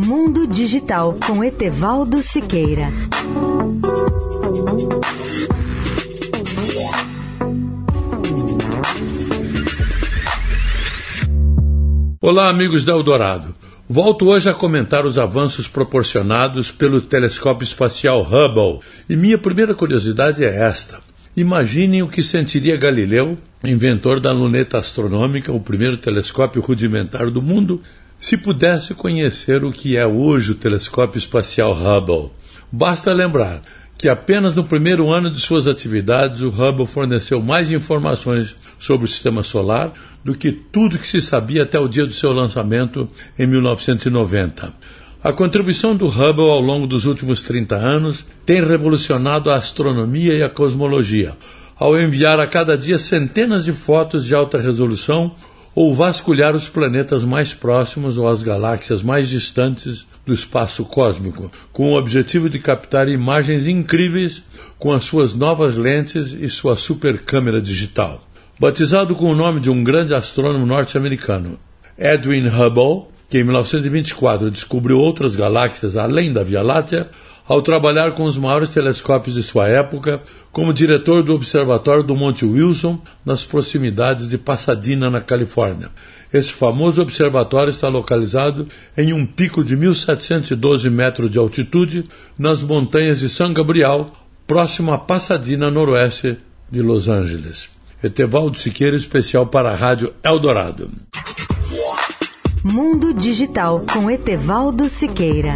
Mundo Digital com Etevaldo Siqueira. Olá, amigos da Eldorado. Volto hoje a comentar os avanços proporcionados pelo telescópio espacial Hubble. E minha primeira curiosidade é esta. Imaginem o que sentiria Galileu, inventor da luneta astronômica, o primeiro telescópio rudimentar do mundo, se pudesse conhecer o que é hoje o telescópio espacial Hubble. Basta lembrar que apenas no primeiro ano de suas atividades o Hubble forneceu mais informações sobre o sistema solar do que tudo que se sabia até o dia do seu lançamento em 1990. A contribuição do Hubble ao longo dos últimos 30 anos tem revolucionado a astronomia e a cosmologia, ao enviar a cada dia centenas de fotos de alta resolução ou vasculhar os planetas mais próximos ou as galáxias mais distantes do espaço cósmico, com o objetivo de captar imagens incríveis com as suas novas lentes e sua super câmera digital. Batizado com o nome de um grande astrônomo norte-americano, Edwin Hubble, que em 1924 descobriu outras galáxias além da Via Láctea, ao trabalhar com os maiores telescópios de sua época, como diretor do Observatório do Monte Wilson, nas proximidades de Pasadena, na Califórnia. Esse famoso observatório está localizado em um pico de 1.712 metros de altitude, nas montanhas de São Gabriel, próximo a Pasadena, noroeste de Los Angeles. Etevaldo Siqueira, especial para a Rádio Eldorado. Mundo Digital com Etevaldo Siqueira.